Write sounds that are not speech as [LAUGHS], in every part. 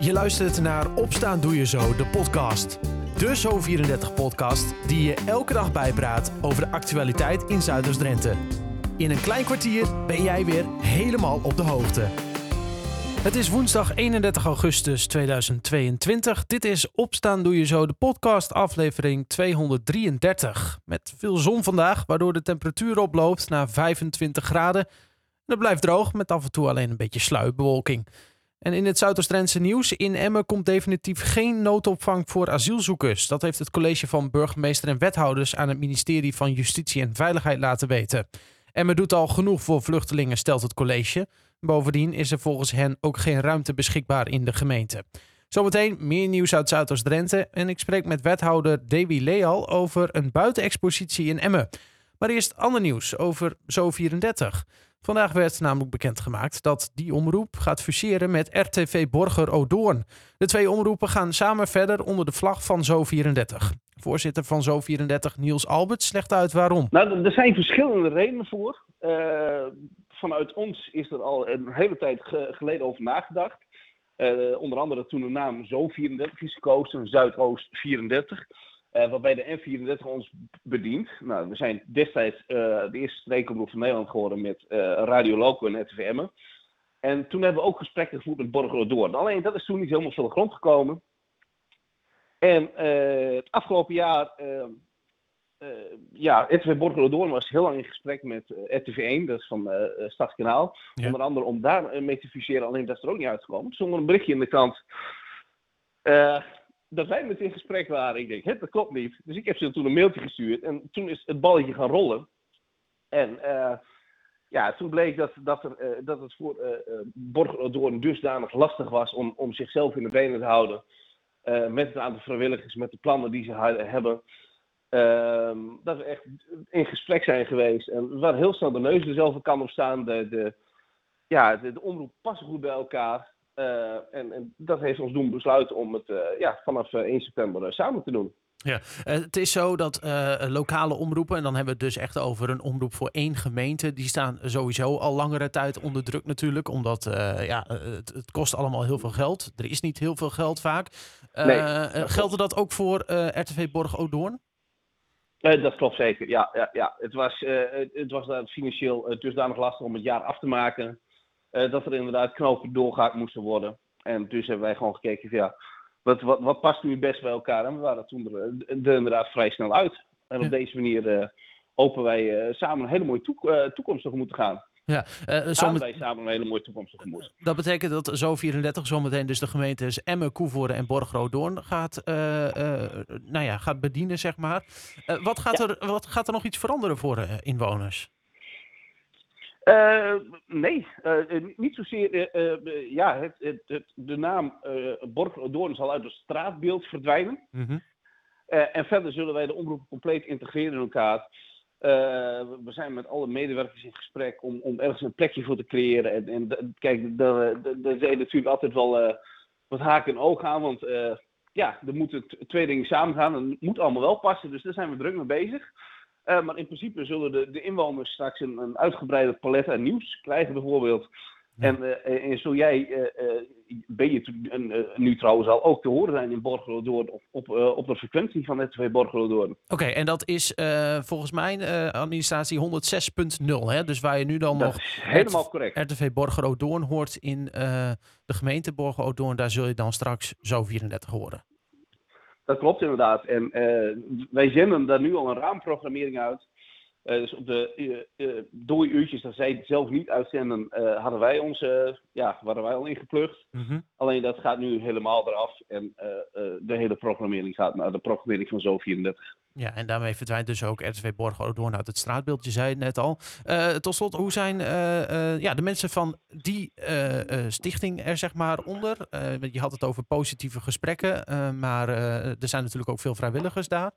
Je luistert naar Opstaan Doe Je Zo, de podcast. De Zo34-podcast die je elke dag bijpraat over de actualiteit in Zuiders-Drenthe. In een klein kwartier ben jij weer helemaal op de hoogte. Het is woensdag 31 augustus 2022. Dit is Opstaan Doe Je Zo, de podcast aflevering 233. Met veel zon vandaag, waardoor de temperatuur oploopt naar 25 graden. En het blijft droog, met af en toe alleen een beetje sluipbewolking. En in het Zuidoost-Drentse nieuws, in Emmen komt definitief geen noodopvang voor asielzoekers. Dat heeft het college van burgemeester en wethouders aan het ministerie van Justitie en Veiligheid laten weten. Emmen doet al genoeg voor vluchtelingen, stelt het college. Bovendien is er volgens hen ook geen ruimte beschikbaar in de gemeente. Zometeen meer nieuws uit Zuidoost-Drenthe en ik spreek met wethouder Dewi Leal over een buitenexpositie in Emmen. Maar eerst ander nieuws over Zo34. Vandaag werd namelijk bekendgemaakt dat die omroep gaat fuseren met RTV Borger Odoorn. De twee omroepen gaan samen verder onder de vlag van Zo34. Voorzitter van Zo34 Niels Alberts legt uit waarom. Nou, er zijn verschillende redenen voor. Uh, vanuit ons is er al een hele tijd geleden over nagedacht. Uh, onder andere toen de naam Zo34 is gekozen, Zuidoost 34. Uh, waarbij de N34 ons bedient. Nou, we zijn destijds uh, de eerste streekomroep van Nederland geworden met uh, Radio Loco en RTVM. En toen hebben we ook gesprekken gevoerd met Borger door. Alleen dat is toen niet helemaal van de grond gekomen. En het afgelopen jaar, ja, RTV Borger door was heel lang in gesprek met RTV1, dat is van Stadskanaal. Ja. Onder andere om daar mee te fuseren, alleen dat is er ook niet uitgekomen. Zonder een berichtje in de krant dat wij met in gesprek waren. Ik denk, het, dat klopt niet. Dus ik heb ze toen een mailtje gestuurd. En toen is het balletje gaan rollen. En uh, ja, toen bleek dat, dat, er, uh, dat het voor uh, dusdanig lastig was om, om zichzelf in de benen te houden. met het aantal vrijwilligers, met de plannen die ze hebben. Ehm, dat we echt in gesprek zijn geweest. En waren heel snel de neus dezelfde kant op staan. De, de, ja, de, de omroep passen goed bij elkaar. Uh, en, en, dat heeft ons doen besluiten om het uh, ja, vanaf 1 eh, september samen te doen. Ja, het is zo dat lokale omroepen, en dan hebben we het dus echt over een omroep voor één gemeente, die staan sowieso al langere tijd onder druk natuurlijk, omdat ja, het, het, kost allemaal heel veel geld. Er is niet heel veel geld vaak. Nee, geldt dat ook voor RTV Borg Odoorn? dat klopt zeker, ja. ja, ja. Het was, het was financieel dusdanig lastig om het jaar af te maken. Uh, dat er inderdaad knopen doorgehaakt moesten worden. En dus hebben wij gewoon gekeken van ja, wat, wat, wat past nu best bij elkaar? En we waren toen er, er inderdaad vrij snel uit. En op ja. deze manier uh, hopen wij samen een hele mooie toek toekomst tegemoet te gaan. Ja, uh, wij samen een hele mooie toekomst tegemoet. Dat betekent dat Zo34 zometeen dus de gemeentes Emmen, Koevoorde en Borgrodoorn gaat, nou ja, gaat bedienen, zeg maar. wat, gaat ja. er, wat gaat er nog iets veranderen voor inwoners? Uh, nee, uh, niet zozeer. Uh, ja, het, het, het, de naam Borgerdoorn zal uit het straatbeeld verdwijnen. Mm -hmm. en verder zullen wij de omroepen compleet integreren in elkaar. we zijn met alle medewerkers in gesprek om, om ergens een plekje voor te creëren. En, en kijk, daar zijn natuurlijk altijd wel wat haken en ogen aan. Want ja, er moeten twee dingen samen gaan. En het moet allemaal wel passen. Dus daar zijn we druk mee bezig. Uh, maar in principe zullen de, de inwoners straks een, een uitgebreide palet aan nieuws krijgen, bijvoorbeeld. Ja. En, uh, en zul jij, uh, ben je nu trouwens al ook te horen zijn in Borgelodoorn op, op, op de frequentie van het twee Borgelodoorn. Oké, okay, en dat is volgens mijn administratie 106.0, dus waar je nu dan dat nog is helemaal het, correct. RTV hoort in de gemeente Borgelodoorn, daar zul je dan straks zo 34 horen. Dat klopt inderdaad. En uh, wij zenden daar nu al een raamprogrammering uit. Uh, dus op de uh, dode uurtjes dat zij zelf niet uitzenden, hadden wij ons, ja, waren wij al ingeplucht. Mm -hmm. Alleen dat gaat nu helemaal eraf. En de hele programmering gaat naar de programmering van Zo34. Ja, en daarmee verdwijnt dus ook RTV Borgo Doorn uit het straatbeeld. Je zei het net al. tot slot, hoe zijn ja, de mensen van die stichting er zeg maar onder? je had het over positieve gesprekken, maar er zijn natuurlijk ook veel vrijwilligers daar.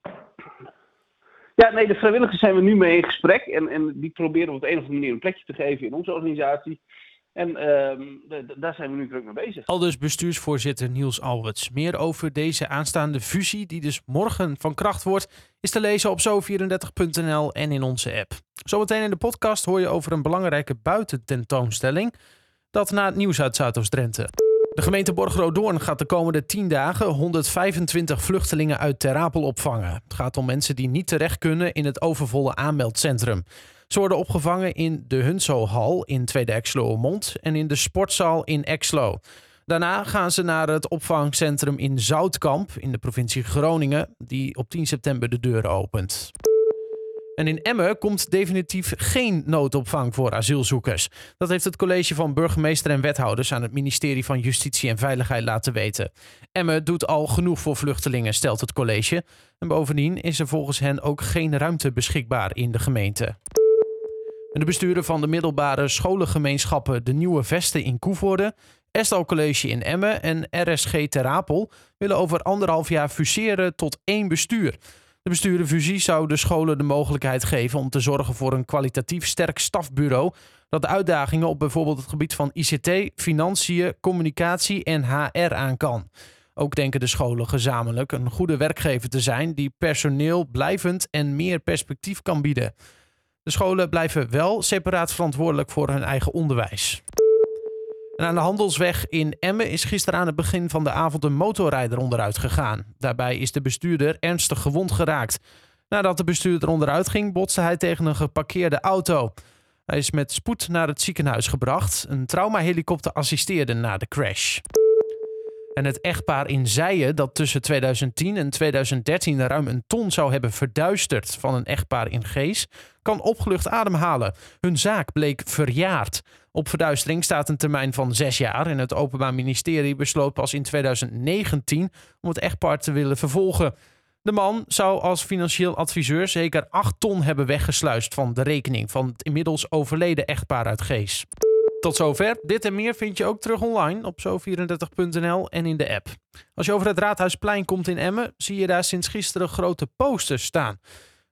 Ja, nee, de vrijwilligers zijn we nu mee in gesprek. En, en die proberen op de een of andere manier een plekje te geven in onze organisatie. En uh, daar zijn we nu druk mee bezig. Al dus bestuursvoorzitter Niels Alberts. Meer over deze aanstaande fusie, die dus morgen van kracht wordt, is te lezen op zo34.nl en in onze app. Zometeen in de podcast hoor je over een belangrijke buitententoonstelling. Dat na het nieuws uit Zuidoost-Drenthe. De gemeente Borgeroodoorn gaat de komende 10 dagen 125 vluchtelingen uit Terapel opvangen. Het gaat om mensen die niet terecht kunnen in het overvolle aanmeldcentrum. Ze worden opgevangen in de Hunso-hal in Tweede Exlo-Mond en in de sportzaal in Exlo. Daarna gaan ze naar het opvangcentrum in Zoutkamp in de provincie Groningen, die op 10 september de deuren opent. En in Emmen komt definitief geen noodopvang voor asielzoekers. Dat heeft het college van burgemeester en wethouders aan het ministerie van Justitie en Veiligheid laten weten. Emmen doet al genoeg voor vluchtelingen, stelt het college. En bovendien is er volgens hen ook geen ruimte beschikbaar in de gemeente. En de bestuurder van de middelbare scholengemeenschappen De Nieuwe Vesten in Koevoorde, Estal College in Emmen en RSG Terapel willen over anderhalf jaar fuseren tot één bestuur. De besturenfusie zou de scholen de mogelijkheid geven om te zorgen voor een kwalitatief sterk stafbureau dat de uitdagingen op bijvoorbeeld het gebied van ICT, financiën, communicatie en HR aan kan. Ook denken de scholen gezamenlijk een goede werkgever te zijn die personeel blijvend en meer perspectief kan bieden. De scholen blijven wel separaat verantwoordelijk voor hun eigen onderwijs. En aan de Handelsweg in Emmen is gisteren aan het begin van de avond een motorrijder onderuit gegaan. Daarbij is de bestuurder ernstig gewond geraakt. Nadat de bestuurder onderuit ging, botste hij tegen een geparkeerde auto. Hij is met spoed naar het ziekenhuis gebracht. Een traumahelikopter assisteerde na de crash. En het echtpaar in Zijen, dat tussen 2010 en 2013 ruim een ton zou hebben verduisterd van een echtpaar in Gees, kan opgelucht ademhalen. Hun zaak bleek verjaard. Op verduistering staat een termijn van zes jaar en het Openbaar Ministerie besloot pas in 2019 om het echtpaar te willen vervolgen. De man zou als financieel adviseur zeker 8 ton hebben weggesluist van de rekening van het inmiddels overleden echtpaar uit Gees. Tot zover. Dit en meer vind je ook terug online op zo34.nl en in de app. Als je over het Raadhuisplein komt in Emmen, zie je daar sinds gisteren grote posters staan.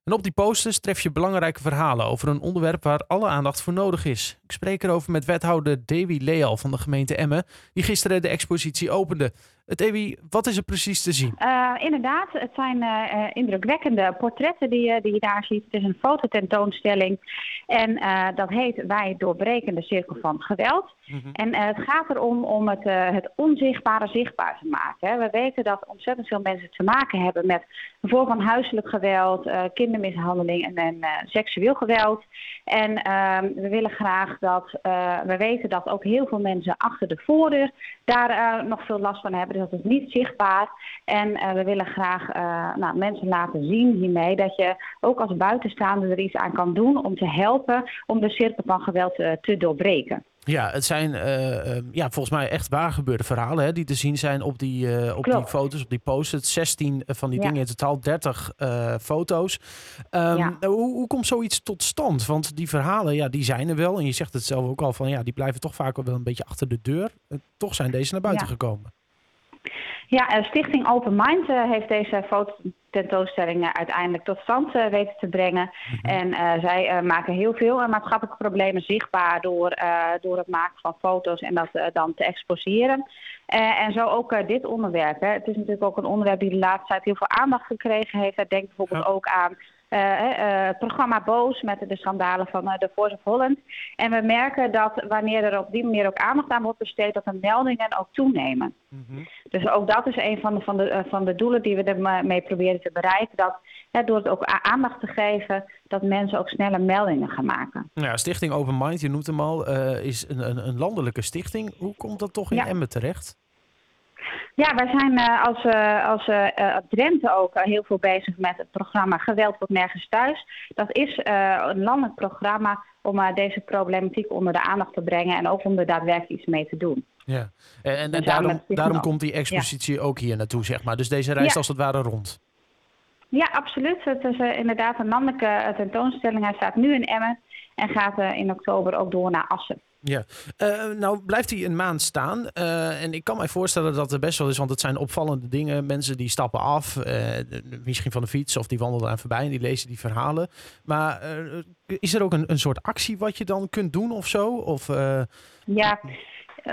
En op die posters tref je belangrijke verhalen over een onderwerp waar alle aandacht voor nodig is. Ik spreek erover met wethouder Dewi Leal van de gemeente Emmen, die gisteren de expositie opende. Dewi, wat is er precies te zien? Uh, inderdaad, het zijn uh, indrukwekkende portretten die, je, die je daar ziet. Het is een fototentoonstelling en dat heet Wij doorbreken de cirkel van geweld. Mm -hmm. En het gaat erom om het, het onzichtbare zichtbaar te maken. Hè. We weten dat ontzettend veel mensen te maken hebben met een vorm van huiselijk geweld, kindermishandeling en, en seksueel geweld. En ehm, we willen graag dat, we weten dat ook heel veel mensen achter de voordeur daar nog veel last van hebben dat is niet zichtbaar. En uh, we willen graag uh, nou, mensen laten zien hiermee dat je ook als buitenstaander er iets aan kan doen om te helpen om de cirkel van geweld uh, te doorbreken. Ja, het zijn ja, volgens mij echt waar gebeurde verhalen hè, die te zien zijn op die, op die foto's, op die posters. 16 van die ja. dingen in totaal, 30 foto's. Um, ja. hoe, hoe komt zoiets tot stand? Want die verhalen, ja, die zijn er wel. En je zegt het zelf ook al van ja, die blijven toch vaak wel een beetje achter de deur. toch zijn deze naar buiten gekomen. Ja, Stichting Open Mind uh, heeft deze fototentoonstelling uiteindelijk tot stand weten te brengen. Mm -hmm. En uh, zij maken heel veel maatschappelijke problemen zichtbaar door, door het maken van foto's en dat dan te exposeren. en zo ook dit onderwerp. Hè. Het is natuurlijk ook een onderwerp die de laatste tijd heel veel aandacht gekregen heeft. Denk bijvoorbeeld ja. ook aan uh, uh, programma Boos met de schandalen van uh, The Voice of Holland. En we merken dat wanneer er op die manier ook aandacht aan wordt besteed, dat de meldingen ook toenemen. Mm -hmm. Dus ook dat is een van de, van de, van de doelen die we ermee proberen te bereiken. Dat door het ook aandacht te geven, dat mensen ook sneller meldingen gaan maken. Ja, Stichting Open Mind, je noemt hem al, is een, een, een, landelijke stichting. Hoe komt dat toch in ja. Emmen terecht? Ja, wij zijn uh, als, uh, als uh, Drenthe ook heel veel bezig met het programma Geweld wordt nergens thuis. Dat is een landelijk programma om deze problematiek onder de aandacht te brengen en ook om er daadwerkelijk iets mee te doen. Ja, en, en, en daarom, daarom komt die expositie ja. ook hier naartoe, zeg maar. Dus deze reis ja. als het ware rond. Ja, absoluut. Het is inderdaad een landelijke tentoonstelling. Hij staat nu in Emmen en gaat in oktober ook door naar Assen. Ja, uh, nou blijft hij een maand staan. Uh, en ik kan mij voorstellen dat er best wel is, want het zijn opvallende dingen. Mensen die stappen af, uh, misschien van de fiets of die wandelen aan voorbij en die lezen die verhalen. Maar is er ook een, een soort actie wat je dan kunt doen of zo? Of, ja,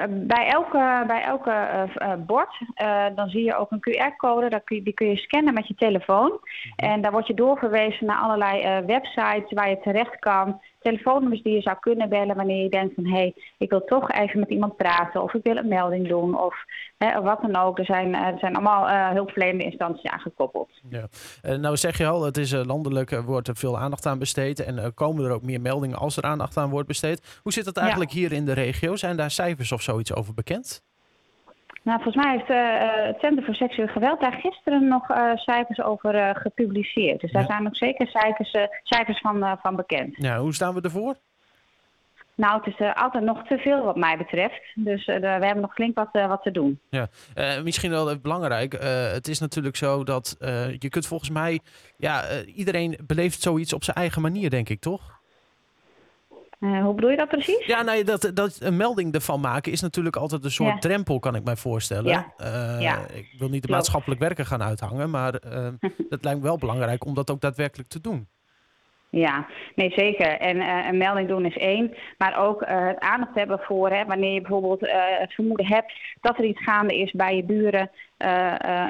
bij elke, bij elke uh, bord uh, dan zie je ook een QR-code. Die kun je scannen met je telefoon. En daar word je doorverwezen naar allerlei websites waar je terecht kan telefoonnummers die je zou kunnen bellen wanneer je denkt van hé, hey, ik wil toch even met iemand praten of ik wil een melding doen of hè, wat dan ook. Er zijn, er zijn allemaal uh, hulpverlenende instanties aangekoppeld. Ja. nou zeg je al, het is landelijk, wordt er veel aandacht aan besteed en komen er ook meer meldingen als er aandacht aan wordt besteed. Hoe zit het eigenlijk hier in de regio? Zijn daar cijfers of zoiets over bekend? Nou, volgens mij heeft uh, het Centrum voor Seksueel Geweld daar gisteren nog uh, cijfers over uh, gepubliceerd. Dus daar zijn nog zeker cijfers, cijfers van, van bekend. Ja, hoe staan we ervoor? Nou, het is altijd nog te veel wat mij betreft. Dus we hebben nog flink wat, wat te doen. Ja, misschien wel belangrijk. het is natuurlijk zo dat je kunt volgens mij... Ja, iedereen beleeft zoiets op zijn eigen manier, denk ik, toch? Uh, hoe bedoel je dat precies? Ja, nou, dat, dat een melding ervan maken is natuurlijk altijd een soort drempel, kan ik mij voorstellen. Ja. Uh, ja. Ik wil niet de maatschappelijk werken gaan uithangen, maar uh, [LAUGHS] het lijkt me wel belangrijk om dat ook daadwerkelijk te doen. Ja, nee zeker. En uh, een melding doen is één. Maar ook uh, het aandacht hebben voor hè, wanneer je bijvoorbeeld uh, het vermoeden hebt dat er iets gaande is bij je buren.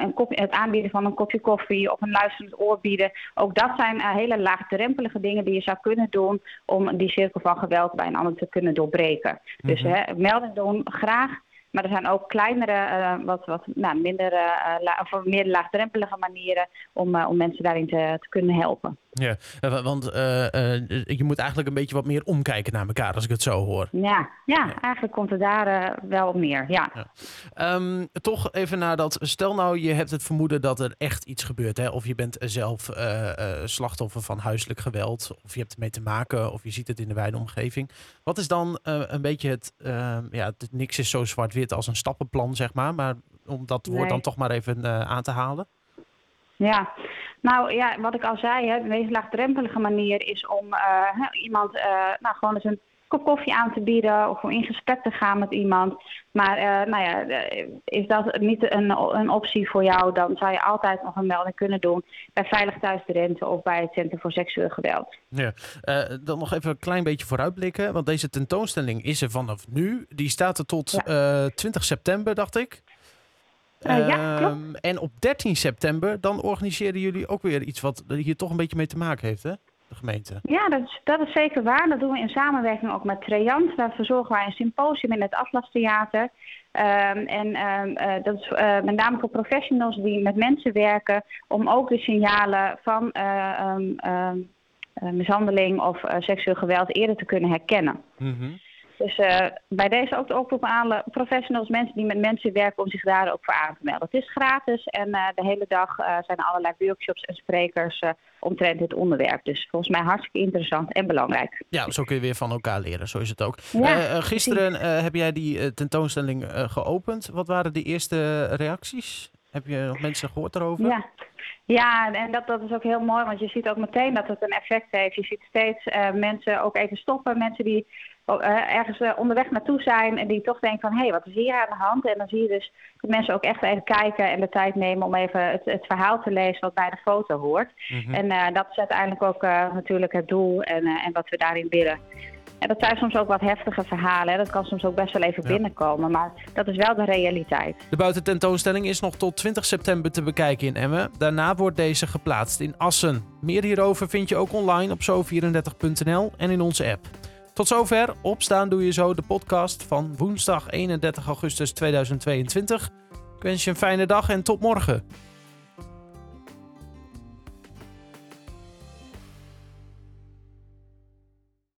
een kopje, het aanbieden van een kopje koffie of een luisterend oor bieden. Ook dat zijn hele laagdrempelige dingen die je zou kunnen doen om die cirkel van geweld bij een ander te kunnen doorbreken. Dus mhm. hè, melding doen graag. Maar er zijn ook kleinere, wat, wat nou, minder, uh, of meer laagdrempelige manieren om, om mensen daarin te, te kunnen helpen. Ja, want je moet eigenlijk een beetje wat meer omkijken naar elkaar, als ik het zo hoor. Ja, ja, eigenlijk komt het daar wel op neer, ja. ja. Um, toch even naar dat, stel nou je hebt het vermoeden dat er echt iets gebeurt. Hè? Of je bent zelf slachtoffer van huiselijk geweld, of je hebt ermee te maken, of je ziet het in de wijde omgeving. Wat is dan een beetje het, ehm, ja, het, niks is zo zwart-wit als een stappenplan, zeg maar. Maar om dat woord dan toch maar even aan te halen. Ja, nou ja, wat ik al zei, hè, de meest laagdrempelige manier is om uh, iemand uh, nou, gewoon eens een kop koffie aan te bieden of om in gesprek te gaan met iemand. Maar uh, nou ja, is dat niet een, een optie voor jou, dan zou je altijd nog een melding kunnen doen bij Veilig Thuis de Rente of bij het Centrum voor Seksueel Geweld. Ja, dan nog even een klein beetje vooruitblikken, want deze tentoonstelling is er vanaf nu. Die staat er tot ja. 20 september, dacht ik. Uh, ja, ehm, en op 13 september, dan organiseren jullie ook weer iets wat hier toch een beetje mee te maken heeft, hè? De gemeente. Ja, dat is, dat is zeker waar. Dat doen we in samenwerking ook met Trejant. Daar verzorgen wij een symposium in het Atlastheater. Um, en um, uh, dat is uh, met name voor professionals die met mensen werken, om ook de signalen van mishandeling of seksueel geweld eerder te kunnen herkennen. Mm dus uh, bij deze ook de oproep aan professionals, mensen die met mensen werken, om zich daar ook voor aan te melden. Het is gratis en uh, de hele dag uh, zijn er allerlei workshops en sprekers omtrent dit onderwerp. Dus volgens mij hartstikke interessant en belangrijk. Ja, zo kun je weer van elkaar leren, zo is het ook. Ja, gisteren heb jij die tentoonstelling geopend. Wat waren de eerste reacties? Heb je nog mensen gehoord erover? Ja. Ja, en dat, dat is ook heel mooi, want je ziet ook meteen dat het een effect heeft. Je ziet steeds mensen ook even stoppen, mensen die ergens uh, onderweg naartoe zijn en die toch denken van hé, hey, wat is hier aan de hand? En dan zie je dus dat mensen ook echt even kijken en de tijd nemen om even het, het verhaal te lezen wat bij de foto hoort. Mm-hmm. En uh, dat is uiteindelijk ook natuurlijk het doel en, en wat we daarin willen. En dat zijn soms ook wat heftige verhalen. Hè. Dat kan soms ook best wel even ja. binnenkomen. Maar dat is wel de realiteit. De buitententoonstelling is nog tot 20 september te bekijken in Emmen. Daarna wordt deze geplaatst in Assen. Meer hierover vind je ook online op zo34.nl en in onze app. Tot zover. Opstaan doe je zo de podcast van woensdag 31 augustus 2022. Ik wens je een fijne dag en tot morgen.